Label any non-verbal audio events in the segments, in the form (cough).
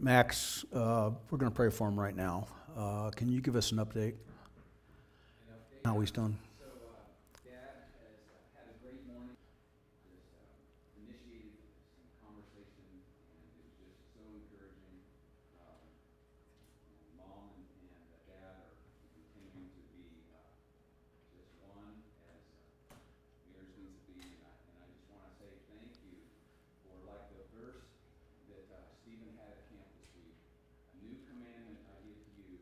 Max, uh, we're going to pray for him right now. Uh, Can you give us an update? How he's doing? So, uh, Dad has uh, had a great morning, just uh, initiated some conversation, and it was just so encouraging. Um, you know, Mom and, and uh, Dad are continuing to be uh, just one as uh, marriage needs to be, and I, and I just want to say thank you for like the verse that uh, Stephen had at camp this week. A new commandment I give to you,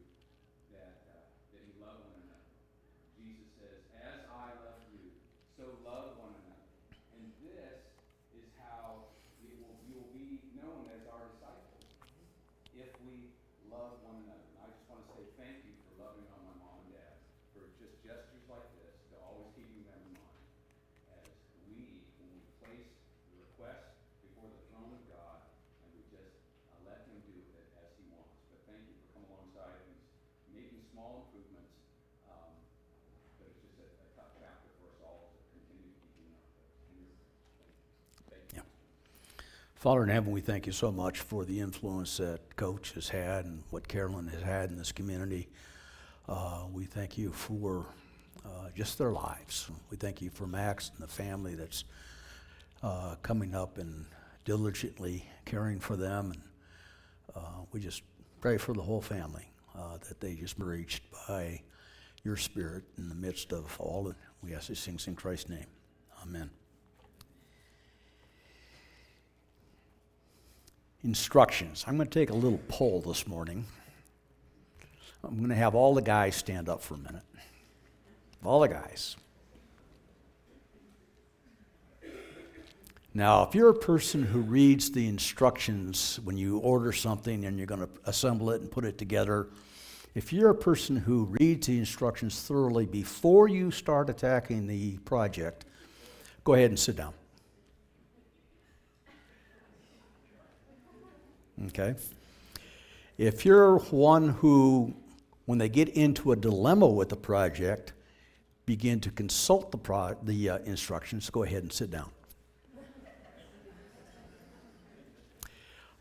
that, uh, that you love one another. Jesus says, As I love you, so love one another. And this is how it will, you will be known as our disciples, if we love one another. And I just want to say thank you for loving on my mom and dad, for just gestures like this, to always keeping them in mind. As we, when we place the request before the throne of God, and we just uh, let him do with it as he wants. But thank you for coming alongside and making small improvements. Um, but it's just a, a tough chapter for us all to continue keeping up in your Thank you. Yeah. Father in heaven, we thank you so much for the influence that Coach has had and what Carolyn has had in this community. Uh, we thank you for uh, just their lives. We thank you for Max and the family that's uh, coming up and diligently caring for them. And uh, we just pray for the whole family uh, that they just be reached by your spirit in the midst of all. we ask these things in Christ's name. Amen. Instructions. I'm going to take a little poll this morning. I'm going to have all the guys stand up for a minute. All the guys. Now, if you're a person who reads the instructions when you order something and you're going to assemble it and put it together, if you're a person who reads the instructions thoroughly before you start attacking the project, go ahead and sit down. Okay? If you're one who, when they get into a dilemma with the project, begin to consult the, pro- the uh, instructions, go ahead and sit down.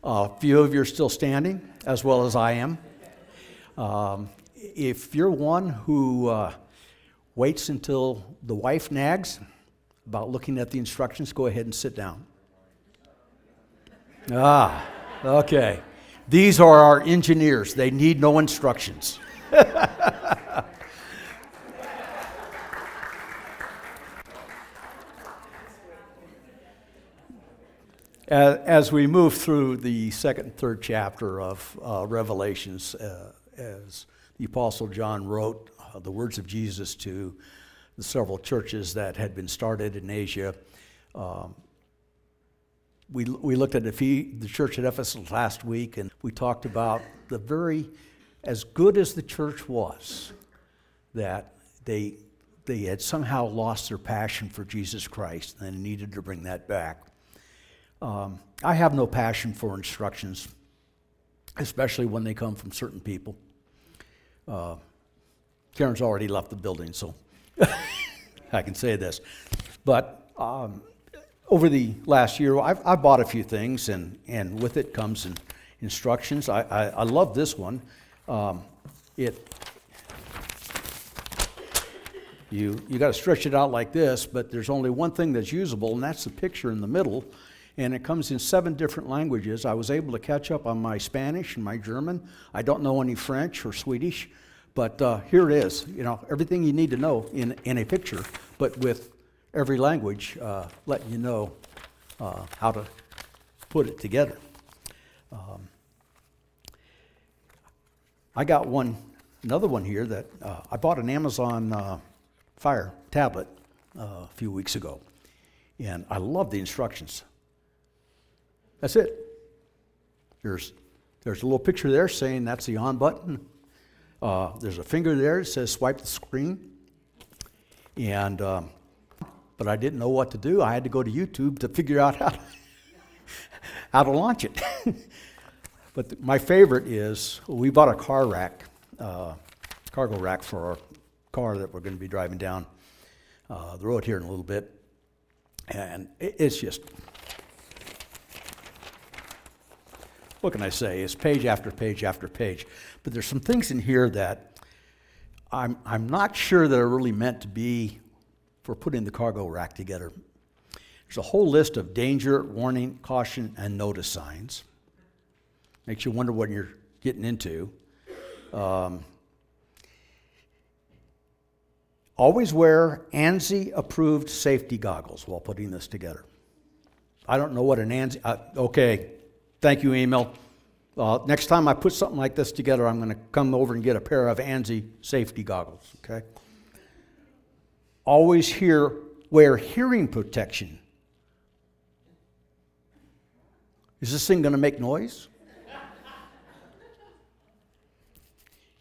A few of you are still standing, as well as I am. Um, if you're one who uh, waits until the wife nags about looking at the instructions, go ahead and sit down. Ah. Okay. These are our engineers. They need no instructions. (laughs) as we move through the second and third chapter of uh, Revelations, uh, as the Apostle John wrote uh, the words of Jesus to the several churches that had been started in Asia, um, we, we looked at the church at Ephesus last week, and we talked about the very, as good as the church was, that they, they had somehow lost their passion for Jesus Christ and needed to bring that back. Um, I have no passion for instructions, especially when they come from certain people. Uh, Karen's already left the building, so (laughs) I can say this. But um, over the last year, I've, I've, bought a few things, and, and with it comes in, instructions. I, I, I, love this one. Um, it you you got to stretch it out like this, but there's only one thing that's usable, and that's the picture in the middle. And it comes in seven different languages. I was able to catch up on my Spanish and my German. I don't know any French or Swedish, but uh, here it is. You know everything you need to know in in a picture, but with every language, uh, letting you know uh, how to put it together. Um, I got one, another one here that uh, I bought an Amazon uh, Fire tablet uh, a few weeks ago, and I love the instructions. That's it. There's there's a little picture there saying that's the on button. Uh, there's a finger there that says swipe the screen. And um, but I didn't know what to do. I had to go to YouTube to figure out how to, (laughs) how to launch it. (laughs) but my favorite is we bought a car rack, uh, cargo rack for our car that we're going to be driving down uh, the road here in a little bit. And it, it's just what can I say? It's page after page after page. But there's some things in here that I'm, I'm not sure that are really meant to be for putting the cargo rack together. There's a whole list of danger, warning, caution, and notice signs. Makes you wonder what you're getting into. Um, always wear ANSI approved safety goggles while putting this together. I don't know what an ANSI, uh, okay, thank you, email. Uh, next time I put something like this together, I'm going to come over and get a pair of ANSI safety goggles, okay? Always hear, wear hearing protection. Is this thing going to make noise?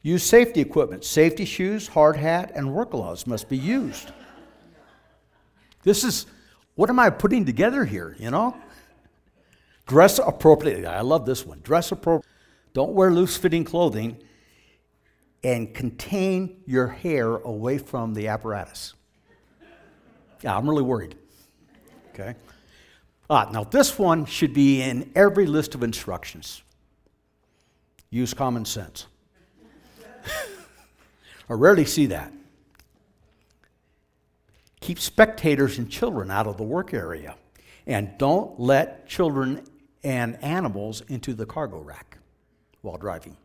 Use safety equipment. Safety shoes, hard hat, and work gloves must be used. This is, what am I putting together here, you know? Dress appropriately. I love this one. Dress appropriately. Don't wear loose fitting clothing and contain your hair away from the apparatus. Yeah, I'm really worried. Okay? Ah, now, this one should be in every list of instructions. Use common sense. (laughs) I rarely see that. Keep spectators and children out of the work area. And don't let children and animals into the cargo rack while driving.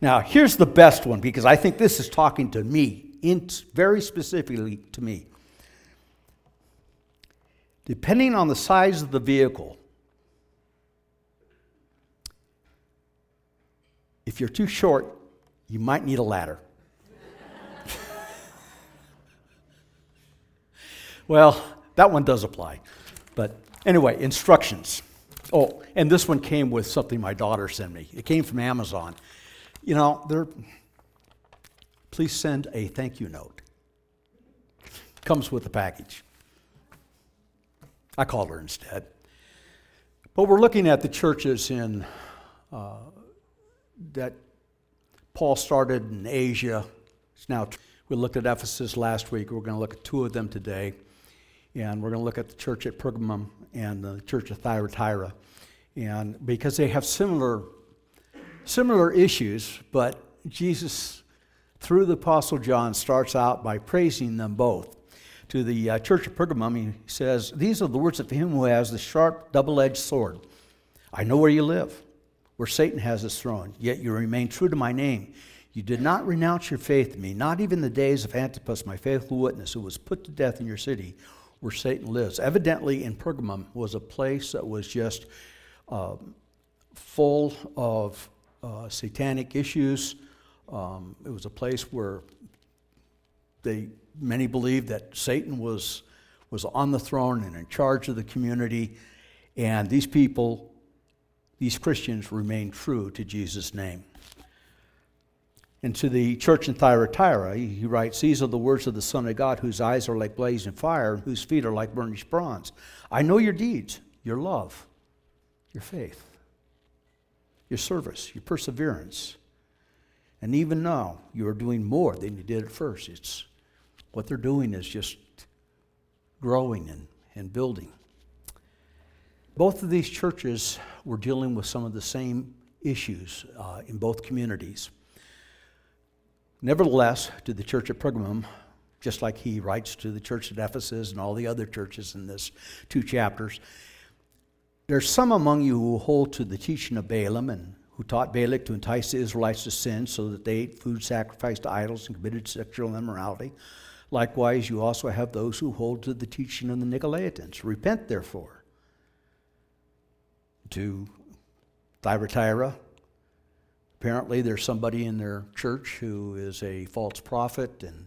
Now, here's the best one because I think this is talking to me, in, very specifically to me. Depending on the size of the vehicle, If you're too short, you might need a ladder. (laughs) well, that one does apply. But anyway, instructions. Oh, and this one came with something my daughter sent me. It came from Amazon. You know, they're, please send a thank you note. Comes with the package. I called her instead. But we're looking at the churches in uh, that Paul started in Asia. It's now we looked at Ephesus last week. We're going to look at two of them today, and we're going to look at the church at Pergamum and the church of Thyatira, and because they have similar similar issues, but Jesus, through the Apostle John, starts out by praising them both. To the uh, church of Pergamum, he says, These are the words of him who has the sharp, double edged sword. I know where you live where Satan has his throne, yet you remain true to my name. You did not renounce your faith in me, not even the days of Antipas, my faithful witness, who was put to death in your city where Satan lives. Evidently, in Pergamum was a place that was just uh, full of uh, satanic issues. Um, it was a place where they many believed that Satan was was on the throne and in charge of the community, and these people these Christians remained true to Jesus' name. And to the church in Thyatira, he writes, These are the words of the Son of God, whose eyes are like blazing fire, and whose feet are like burnished bronze. I know your deeds, your love, your faith, your service, your perseverance. And even now, you are doing more than you did at first. It's what they're doing is just growing and, and building. Both of these churches were dealing with some of the same issues uh, in both communities. Nevertheless, to the church at Pergamum, just like he writes to the church at Ephesus and all the other churches in this two chapters, there's some among you who hold to the teaching of Balaam and who taught Balak to entice the Israelites to sin so that they ate food sacrificed to idols and committed sexual immorality. Likewise, you also have those who hold to the teaching of the Nicolaitans. Repent, therefore to Thyatira. Apparently, there's somebody in their church who is a false prophet, and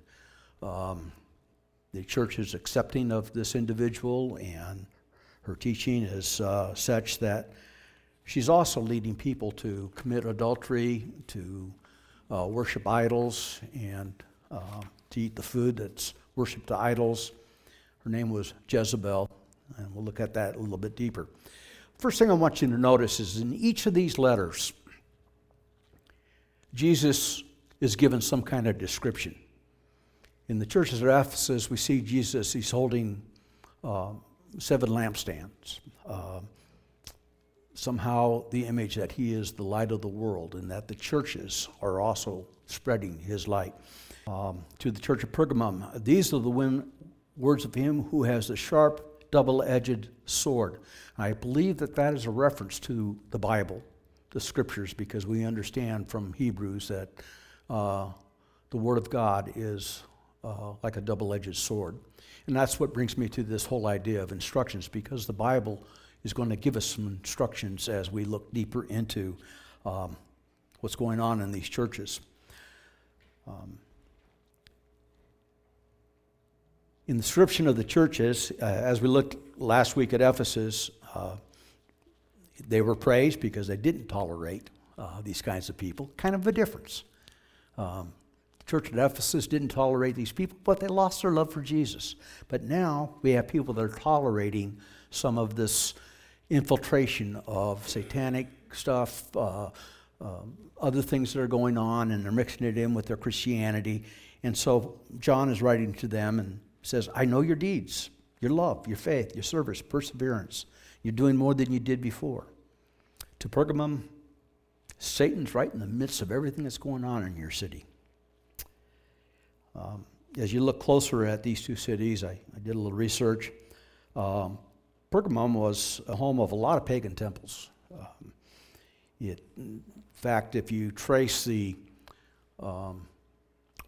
um, the church is accepting of this individual, and her teaching is uh, such that she's also leading people to commit adultery, to uh, worship idols, and uh, to eat the food that's worshiped to idols. Her name was Jezebel, and we'll look at that a little bit deeper. First thing I want you to notice is in each of these letters, Jesus is given some kind of description. In the churches of Ephesus, we see Jesus, he's holding uh, seven lampstands. Somehow the image that he is the light of the world and that the churches are also spreading his light. Um, to the church of Pergamum, these are the words of him who has the sharp, double edged sword. I believe that that is a reference to the Bible, the scriptures, because we understand from Hebrews that uh, the Word of God is uh, like a double edged sword. And that's what brings me to this whole idea of instructions, because the Bible is going to give us some instructions as we look deeper into um, what's going on in these churches. Um, in the description of the churches, uh, as we looked last week at Ephesus, uh, they were praised because they didn't tolerate uh, these kinds of people. Kind of a difference. Um, the church at Ephesus didn't tolerate these people, but they lost their love for Jesus. But now we have people that are tolerating some of this infiltration of satanic stuff, uh, uh, other things that are going on, and they're mixing it in with their Christianity. And so John is writing to them and says, I know your deeds, your love, your faith, your service, perseverance. You're doing more than you did before. To Pergamum, Satan's right in the midst of everything that's going on in your city. Um, as you look closer at these two cities, I, I did a little research. Um, Pergamum was a home of a lot of pagan temples. Um, it, in fact, if you trace the um,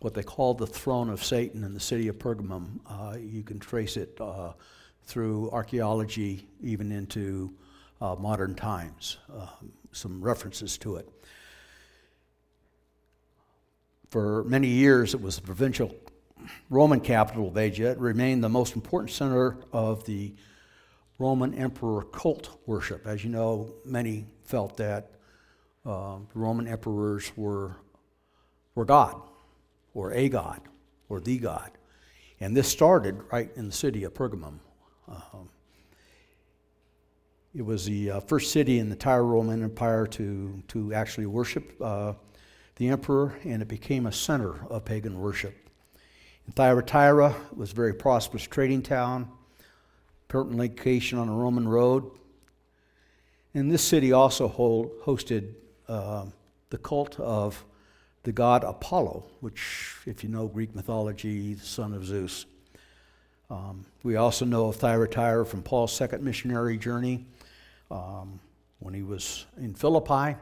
what they call the throne of Satan in the city of Pergamum, uh, you can trace it uh, through archaeology, even into uh, modern times. Uh, some references to it. For many years, it was the provincial Roman capital of Asia. It remained the most important center of the Roman emperor cult worship. As you know, many felt that uh, the Roman emperors were, were God, or a God, or the God. And this started right in the city of Pergamum. Um, it was the uh, first city in the entire Roman Empire to, to actually worship uh, the emperor, and it became a center of pagan worship. In Thyatira was a very prosperous trading town important location on a Roman road. And this city also hold, hosted uh, the cult of the god Apollo, which, if you know Greek mythology, the son of Zeus. Um, we also know of Thyatira from Paul's second missionary journey um, when he was in Philippi,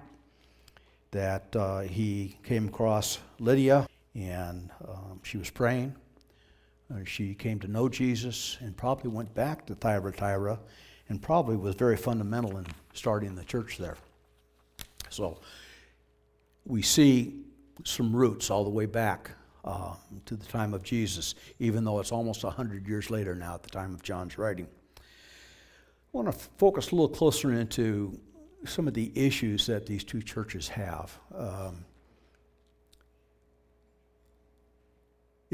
that uh, he came across Lydia and um, she was praying. Uh, she came to know Jesus and probably went back to Thyatira and probably was very fundamental in starting the church there. So we see some roots all the way back uh, to the time of Jesus, even though it's almost 100 years later now at the time of John's writing. I want to focus a little closer into some of the issues that these two churches have. Um,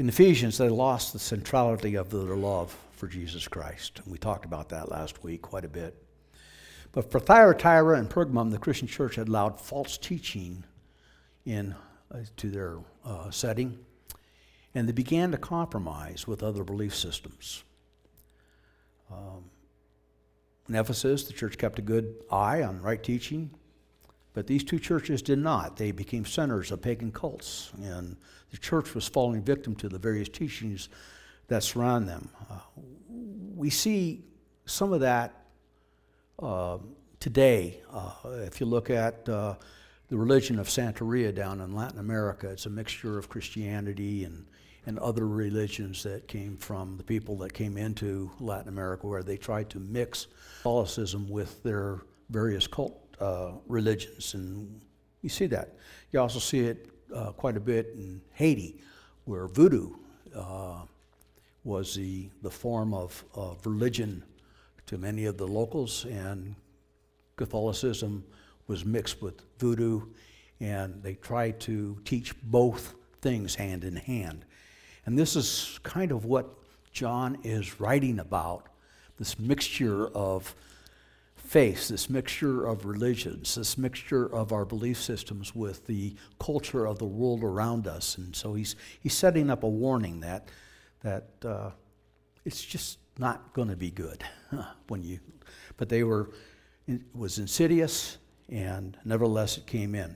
In Ephesians, they lost the centrality of their love for Jesus Christ. We talked about that last week quite a bit. But for Thyatira and Pergamum, the Christian church had allowed false teaching in uh, to their uh, setting, and they began to compromise with other belief systems. Um, in Ephesus, the church kept a good eye on right teaching, but these two churches did not. They became centers of pagan cults, and the church was falling victim to the various teachings that surround them. Uh, we see some of that uh, today. Uh, if you look at uh, the religion of Santeria down in Latin America, it's a mixture of Christianity and, and other religions that came from the people that came into Latin America, where they tried to mix Catholicism with their various cult uh, religions, and you see that. You also see it uh, quite a bit in Haiti, where voodoo uh, was the, the form of, of religion to many of the locals, and Catholicism was mixed with voodoo, and they tried to teach both things hand in hand. And this is kind of what John is writing about this mixture of face, this mixture of religions, this mixture of our belief systems with the culture of the world around us. And so he's, he's setting up a warning that, that uh, it's just not going to be good when you. But they were it was insidious, and nevertheless it came in.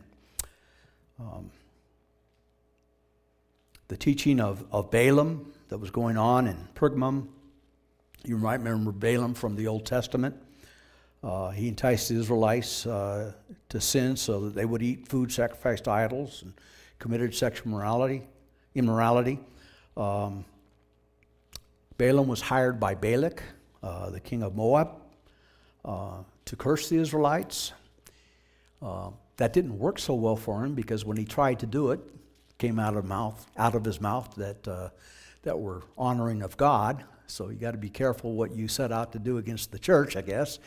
Um, the teaching of, of Balaam that was going on in Pergamum. You might remember Balaam from the Old Testament. Uh, he enticed the Israelites uh, to sin so that they would eat food sacrificed to idols and committed sexual morality, immorality. Um, Balaam was hired by Balak, uh, the king of Moab, uh, to curse the Israelites. Uh, that didn't work so well for him because when he tried to do it, came out of mouth out of his mouth that uh, that were honoring of God. So you got to be careful what you set out to do against the church, I guess,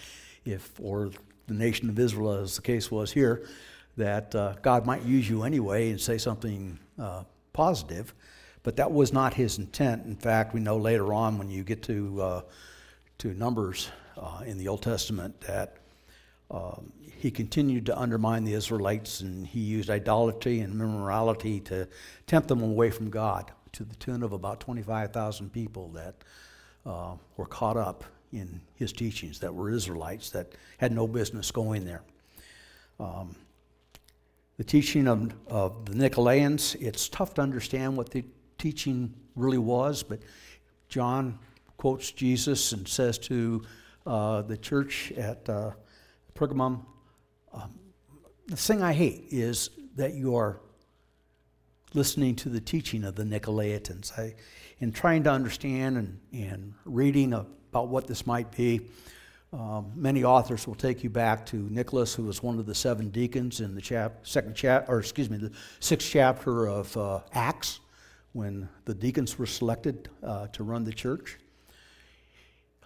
if or the nation of Israel, as the case was here, that uh, God might use you anyway and say something uh, positive. But that was not his intent. In fact, we know later on when you get to uh, to Numbers uh, in the Old Testament that um, he continued to undermine the Israelites and he used idolatry and immorality to tempt them away from God to the tune of about 25,000 people that uh, were caught up in his teachings that were Israelites that had no business going there. Um, the teaching of, of the Nicolaitans, it's tough to understand what the teaching really was, but John quotes Jesus and says to uh, the church at uh, Pergamum, um, the thing I hate is that you're listening to the teaching of the Nicolaitans. I, in trying to understand and, and reading about what this might be, um, many authors will take you back to Nicholas, who was one of the seven deacons in the chap, second chap, or excuse me, the sixth chapter of uh, Acts, when the deacons were selected uh, to run the church.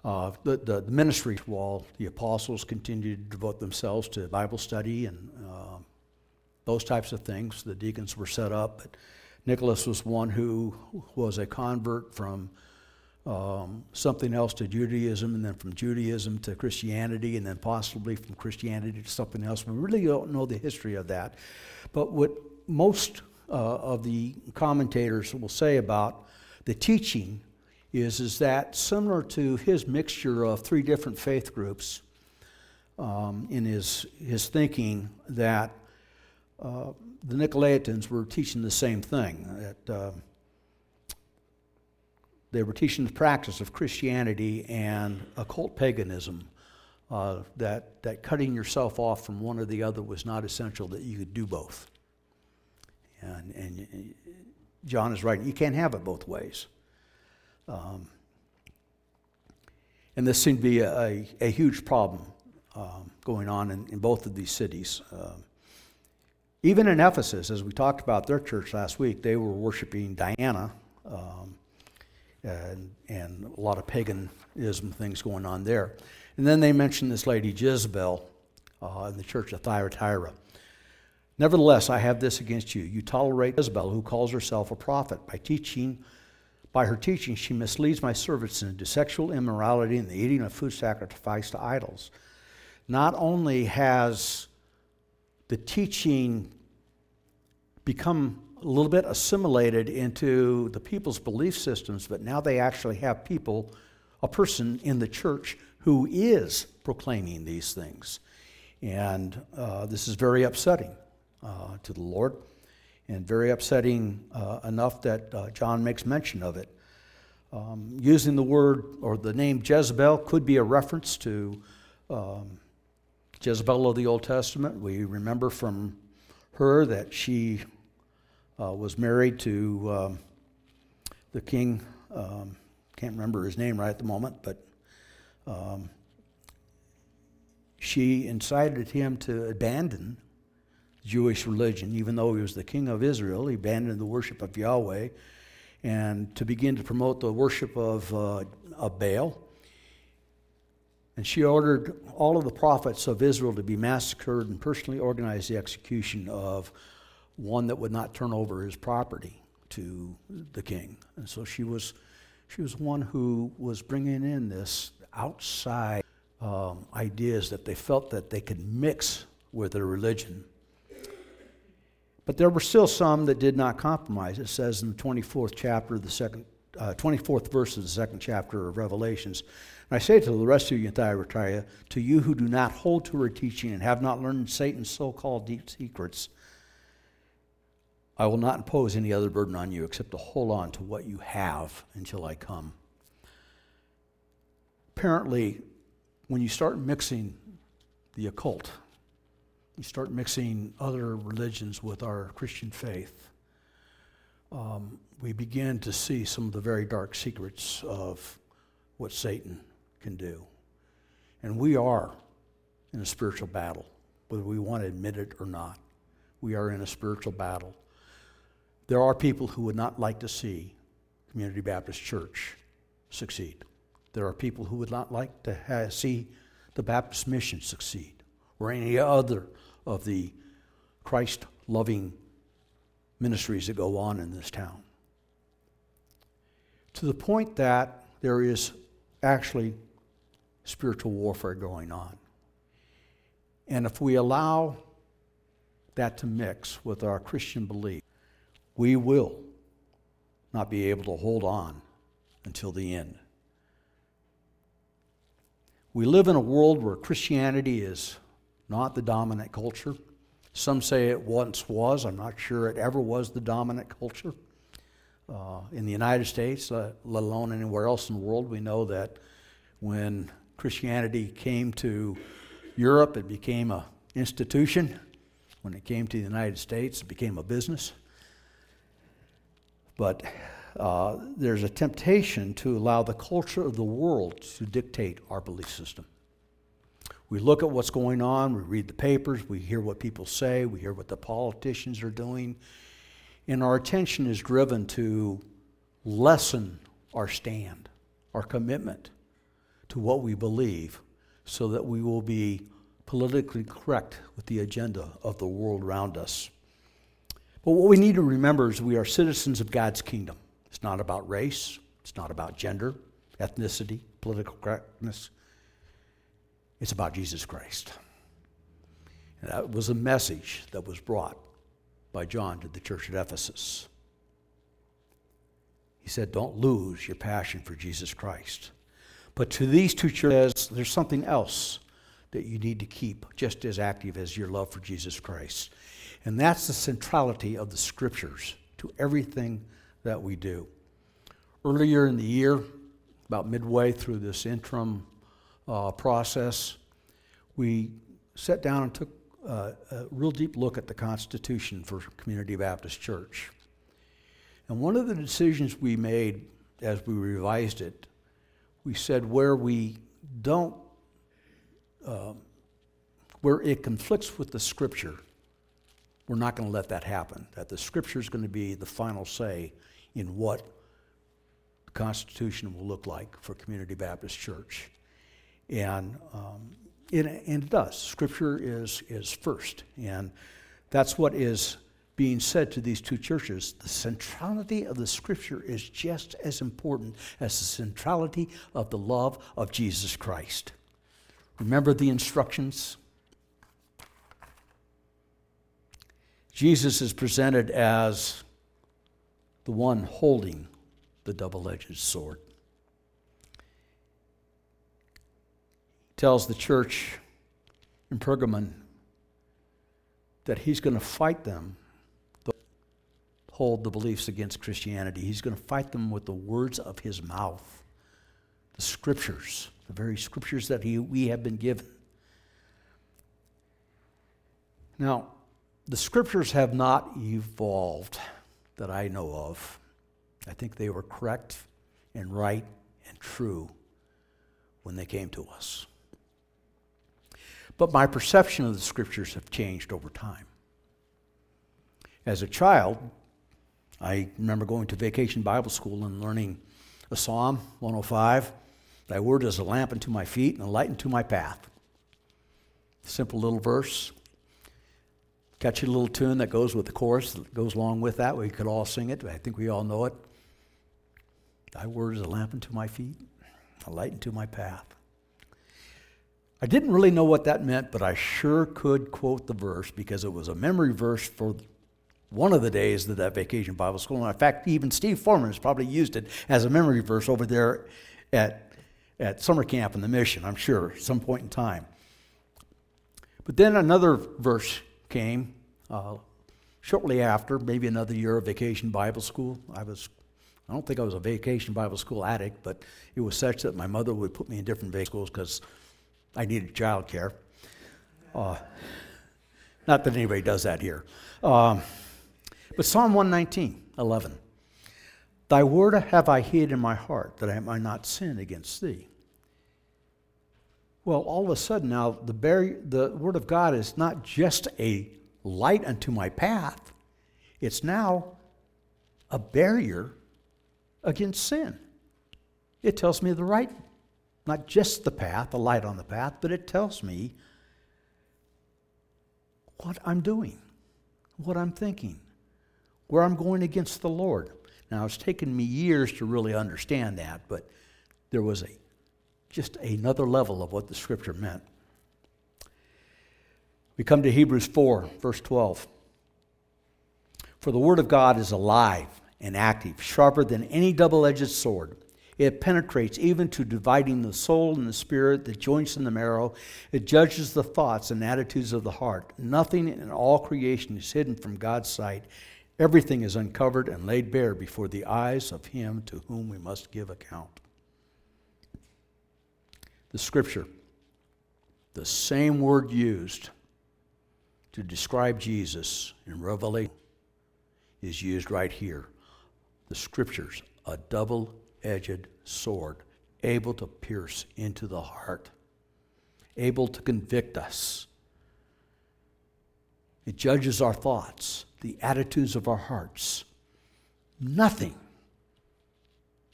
Uh, the, the, the, ministry while the apostles continued to devote themselves to Bible study and uh, those types of things. The deacons were set up, but Nicholas was one who was a convert from um, something else to Judaism, and then from Judaism to Christianity, and then possibly from Christianity to something else. We really don't know the history of that. But what most uh, of the commentators will say about the teaching is, is that similar to his mixture of three different faith groups um, in his, his thinking, that uh, the Nicolaitans were teaching the same thing. That uh, they were teaching the practice of Christianity and occult paganism. Uh, that, that cutting yourself off from one or the other was not essential, that you could do both. And, and John is right, you can't have it both ways. Um, and this seemed to be a, a, a huge problem um, going on in, in, both of these cities. Uh, even in Ephesus, as we talked about their church last week, they were worshiping Diana um, and, and a lot of paganism things going on there. And then they mentioned this lady Jezebel uh, in the church of Thyatira. Nevertheless, I have this against you. You tolerate Jezebel, who calls herself a prophet, by teaching by her teaching, she misleads my servants into sexual immorality and the eating of food sacrificed to idols. Not only has the teaching become a little bit assimilated into the people's belief systems, but now they actually have people, a person in the church who is proclaiming these things. And uh, this is very upsetting uh, to the Lord and very upsetting uh, enough that uh, John makes mention of it. Um, using the word or the name Jezebel could be a reference to um, Jezebel of the Old Testament. We remember from her that she uh, was married to um, the king, um, can't remember his name right at the moment, but um, she incited him to abandon Jewish religion, even though he was the king of Israel. He abandoned the worship of Yahweh and to begin to promote the worship of, uh, of Baal. And she ordered all of the prophets of Israel to be massacred and personally organized the execution of one that would not turn over his property to the king. And so she was, she was one who was bringing in this outside um, ideas that they felt that they could mix with their religion but there were still some that did not compromise. It says in the 24th chapter of the second uh, 24th verse of the second chapter of Revelations. And I say to the rest of you in Thyatira, to you who do not hold to her teaching and have not learned Satan's so called deep secrets, I will not impose any other burden on you except to hold on to what you have until I come. Apparently, when you start mixing the occult, you start mixing other religions with our Christian faith, um, we begin to see some of the very dark secrets of what Satan can do. And we are in a spiritual battle, whether we want to admit it or not. We are in a spiritual battle. There are people who would not like to see Community Baptist Church succeed. There are people who would not like to have, see the Baptist mission succeed or any other of the Christ loving ministries that go on in this town. To the point that there is actually spiritual warfare going on. And if we allow that to mix with our Christian belief, we will not be able to hold on until the end. We live in a world where Christianity is not the dominant culture. Some say it once was. I'm not sure it ever was the dominant culture. Uh, in the United States, uh, let alone anywhere else in the world, we know that when Christianity came to Europe, it became an institution. When it came to the United States, it became a business. But uh, there's a temptation to allow the culture of the world to dictate our belief system. We look at what's going on, we read the papers, we hear what people say, we hear what the politicians are doing, and our attention is driven to lessen our stand, our commitment to what we believe, so that we will be politically correct with the agenda of the world around us. But what we need to remember is we are citizens of God's kingdom. It's not about race, it's not about gender, ethnicity, political correctness. It's about Jesus Christ. And that was a message that was brought by John to the church at Ephesus. He said, Don't lose your passion for Jesus Christ. But to these two churches, there's something else that you need to keep just as active as your love for Jesus Christ. And that's the centrality of the scriptures to everything that we do. Earlier in the year, about midway through this interim uh, process, we sat down and took uh, a real deep look at the Constitution for Community Baptist Church. And one of the decisions we made as we revised it, we said where we don't, uh, where it conflicts with the Scripture, we're not going to let that happen. That the Scripture is going to be the final say in what the Constitution will look like for Community Baptist Church. And, um, it, and it does. Scripture is, is first. And that's what is being said to these two churches. The centrality of the Scripture is just as important as the centrality of the love of Jesus Christ. Remember the instructions? Jesus is presented as the one holding the double edged sword. tells the church in Pergamon that he's going to fight them, hold the beliefs against Christianity. He's going to fight them with the words of his mouth, the scriptures, the very scriptures that he, we have been given. Now, the scriptures have not evolved that I know of. I think they were correct and right and true when they came to us. But my perception of the scriptures have changed over time. As a child, I remember going to vacation Bible school and learning a Psalm 105 Thy word is a lamp unto my feet and a light unto my path. Simple little verse. Catchy little tune that goes with the chorus that goes along with that. We could all sing it. I think we all know it. Thy word is a lamp unto my feet, a light unto my path. I didn't really know what that meant, but I sure could quote the verse because it was a memory verse for one of the days of that vacation Bible school. And in fact, even Steve Foreman has probably used it as a memory verse over there at, at summer camp in the mission, I'm sure, at some point in time. But then another verse came uh, shortly after, maybe another year of vacation Bible school. I was, I don't think I was a vacation Bible school addict, but it was such that my mother would put me in different vacation schools because I needed child care. Uh, not that anybody does that here. Um, but Psalm 119, 11. Thy word have I hid in my heart that I might not sin against thee. Well, all of a sudden now, the, bar- the word of God is not just a light unto my path, it's now a barrier against sin. It tells me the right, not just the path, the light on the path, but it tells me what I'm doing, what I'm thinking, where I'm going against the Lord. Now, it's taken me years to really understand that, but there was a just another level of what the scripture meant. We come to Hebrews 4, verse 12. For the word of God is alive and active, sharper than any double edged sword. It penetrates even to dividing the soul and the spirit, the joints and the marrow. It judges the thoughts and attitudes of the heart. Nothing in all creation is hidden from God's sight. Everything is uncovered and laid bare before the eyes of Him to whom we must give account. The scripture, the same word used to describe Jesus in Revelation, is used right here. The scriptures, a double edged sword, able to pierce into the heart, able to convict us. It judges our thoughts, the attitudes of our hearts. Nothing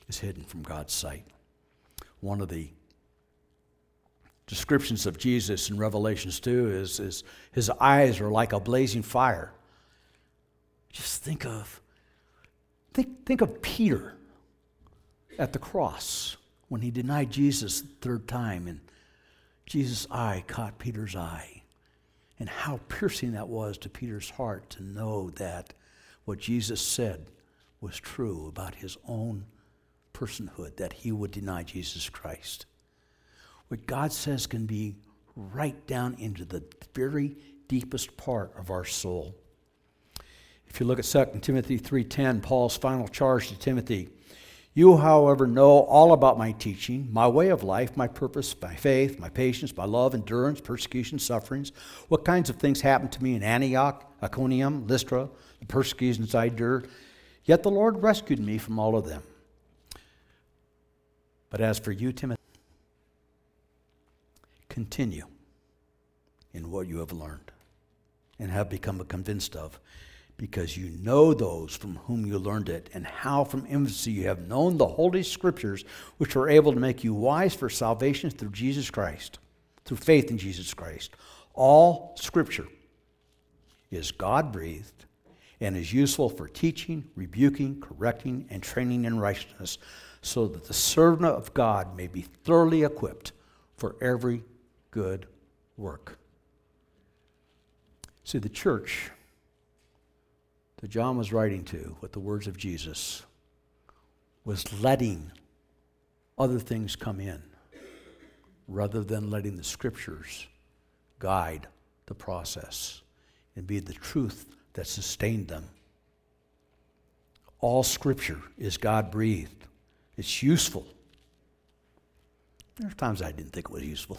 is hidden from God's sight. One of the descriptions of Jesus in Revelations 2 is, is his eyes are like a blazing fire. Just think of think, think of Peter at the cross when he denied Jesus the third time and Jesus' eye caught Peter's eye. And how piercing that was to Peter's heart to know that what Jesus said was true about his own personhood, that he would deny Jesus Christ. What God says can be right down into the very deepest part of our soul. If you look at 2 Timothy 3:10, Paul's final charge to Timothy, you, however, know all about my teaching, my way of life, my purpose, my faith, my patience, my love, endurance, persecution, sufferings, what kinds of things happened to me in Antioch, Iconium, Lystra, the persecutions I endured. Yet the Lord rescued me from all of them. But as for you, Timothy, continue in what you have learned and have become convinced of, because you know those from whom you learned it, and how from infancy you have known the Holy Scriptures, which are able to make you wise for salvation through Jesus Christ, through faith in Jesus Christ. All Scripture is God breathed and is useful for teaching, rebuking, correcting, and training in righteousness, so that the servant of God may be thoroughly equipped for every good work. See, the church that John was writing to with the words of Jesus was letting other things come in rather than letting the scriptures guide the process and be the truth that sustained them. All scripture is God breathed, it's useful. There are times I didn't think it was useful.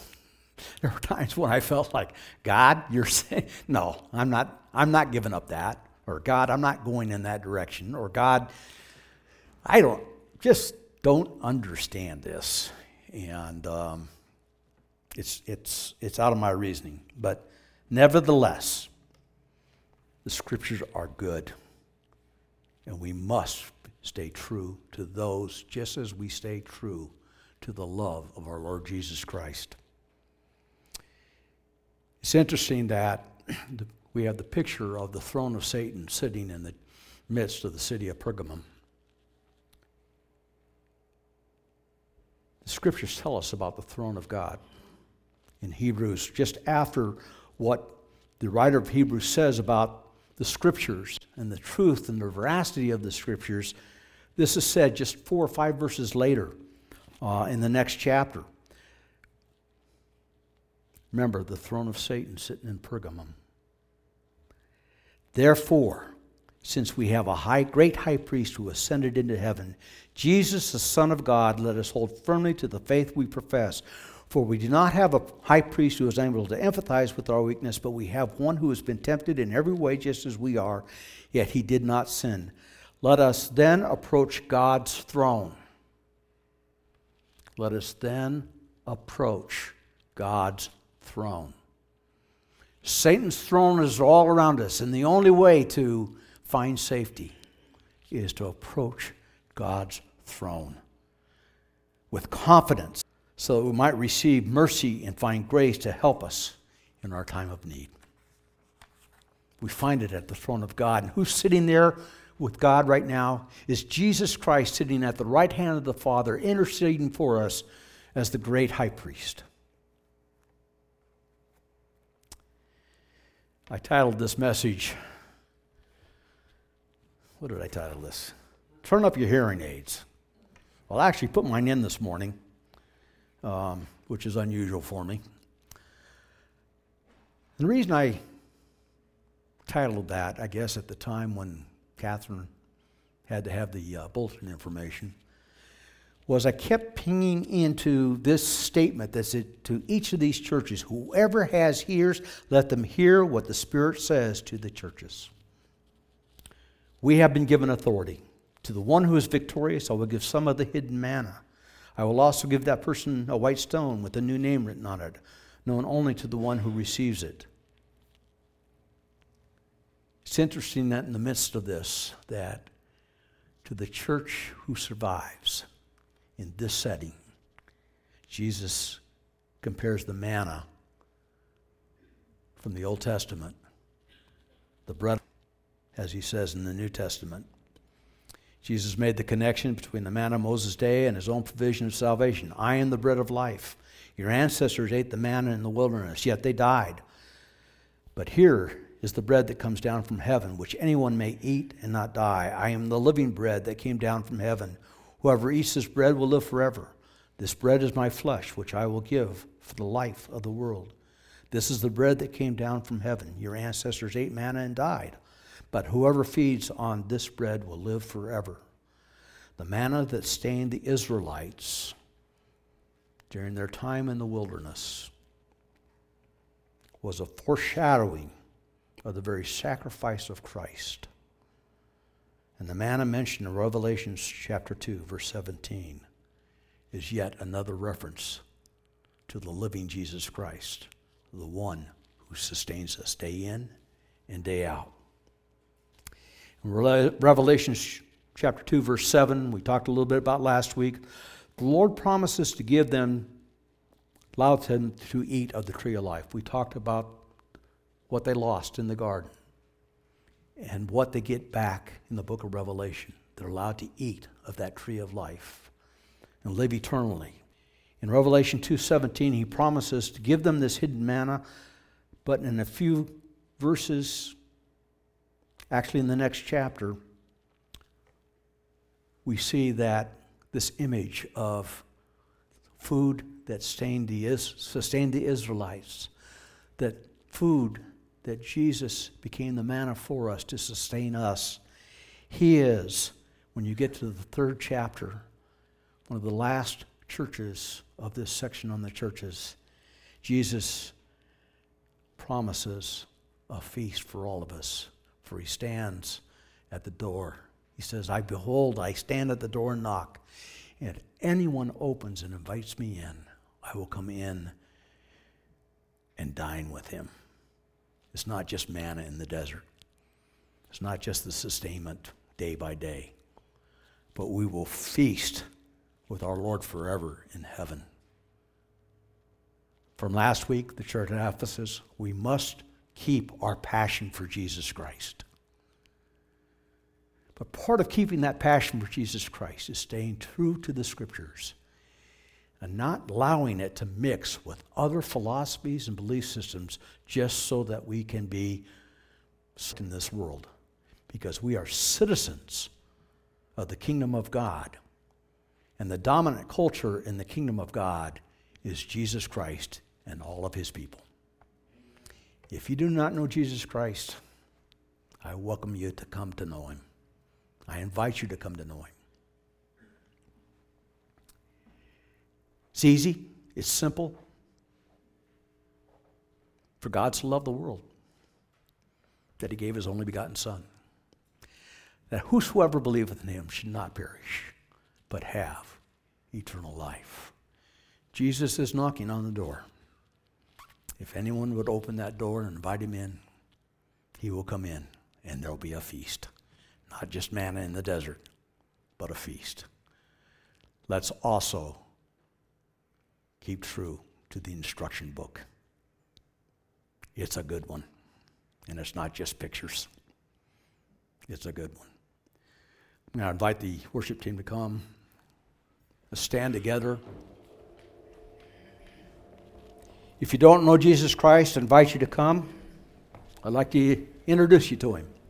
(laughs) There were times when I felt like, God, you're (laughs) saying, no, I'm not, I'm not giving up that. Or God, I'm not going in that direction. Or God, I don't, just don't understand this. And um, it's, it's, it's out of my reasoning. But nevertheless, the scriptures are good. And we must stay true to those just as we stay true to the love of our Lord Jesus Christ. It's interesting that we have the picture of the throne of Satan sitting in the midst of the city of Pergamum. The scriptures tell us about the throne of God in Hebrews, just after what the writer of Hebrews says about the scriptures and the truth and the veracity of the scriptures, this is said just four or five verses later uh, in the next chapter. Remember the throne of Satan sitting in Pergamum. Therefore, since we have a high, great high priest who ascended into heaven, Jesus, the Son of God, let us hold firmly to the faith we profess. For we do not have a high priest who is able to empathize with our weakness, but we have one who has been tempted in every way just as we are, yet he did not sin. Let us then approach God's throne. Let us then approach God's throne. Satan's throne is all around us, and the only way to find safety is to approach God's throne with confidence so that we might receive mercy and find grace to help us in our time of need. We find it at the throne of God. And who's sitting there with God right now is Jesus Christ sitting at the right hand of the Father, interceding for us as the great high priest. I titled this message, what did I title this? Turn up your hearing aids. Well, I actually put mine in this morning, um, which is unusual for me. And the reason I titled that, I guess, at the time when Catherine had to have the uh, bulletin information, was I kept pinging into this statement that's it to each of these churches whoever has ears, let them hear what the Spirit says to the churches. We have been given authority. To the one who is victorious, I will give some of the hidden manna. I will also give that person a white stone with a new name written on it, known only to the one who receives it. It's interesting that in the midst of this, that to the church who survives, in this setting, Jesus compares the manna from the Old Testament, the bread, as he says in the New Testament. Jesus made the connection between the manna of Moses' day and his own provision of salvation. I am the bread of life. Your ancestors ate the manna in the wilderness, yet they died. But here is the bread that comes down from heaven, which anyone may eat and not die. I am the living bread that came down from heaven. Whoever eats this bread will live forever. This bread is my flesh, which I will give for the life of the world. This is the bread that came down from heaven. Your ancestors ate manna and died, but whoever feeds on this bread will live forever. The manna that stained the Israelites during their time in the wilderness was a foreshadowing of the very sacrifice of Christ. And the manna mentioned in Revelation chapter 2, verse 17, is yet another reference to the living Jesus Christ, the one who sustains us day in and day out. In Revelation chapter 2, verse 7, we talked a little bit about last week. The Lord promises to give them, allow them to eat of the tree of life. We talked about what they lost in the garden and what they get back in the book of Revelation. They're allowed to eat of that tree of life and live eternally. In Revelation 2:17 he promises to give them this hidden manna, but in a few verses actually in the next chapter we see that this image of food that sustained the, sustained the Israelites, that food that Jesus became the manna for us to sustain us. He is, when you get to the third chapter, one of the last churches of this section on the churches, Jesus promises a feast for all of us, for he stands at the door. He says, I behold, I stand at the door and knock. And if anyone opens and invites me in, I will come in and dine with him. It's not just manna in the desert, it's not just the sustainment day by day, but we will feast with our Lord forever in heaven. From last week, the church at Ephesus, we must keep our passion for Jesus Christ. But part of keeping that passion for Jesus Christ is staying true to the scriptures and not allowing it to mix with other philosophies and belief systems just so that we can be in this world because we are citizens of the kingdom of God. And the dominant culture in the kingdom of God is Jesus Christ and all of his people. If you do not know Jesus Christ, I welcome you to come to know him. I invite you to come to know him. It's easy, it's simple. For God so loved the world that he gave his only begotten Son, that whosoever believeth in him should not perish, but have eternal life. Jesus is knocking on the door. If anyone would open that door and invite him in, he will come in, and there will be a feast. Not just manna in the desert, but a feast. Let's also keep true to the instruction book. It's a good one, and it's not just pictures. It's a good one. Going to invite the worship team to come. Let's stand together. If you don't know Jesus Christ, I invite you to come. I'd like to introduce you to him.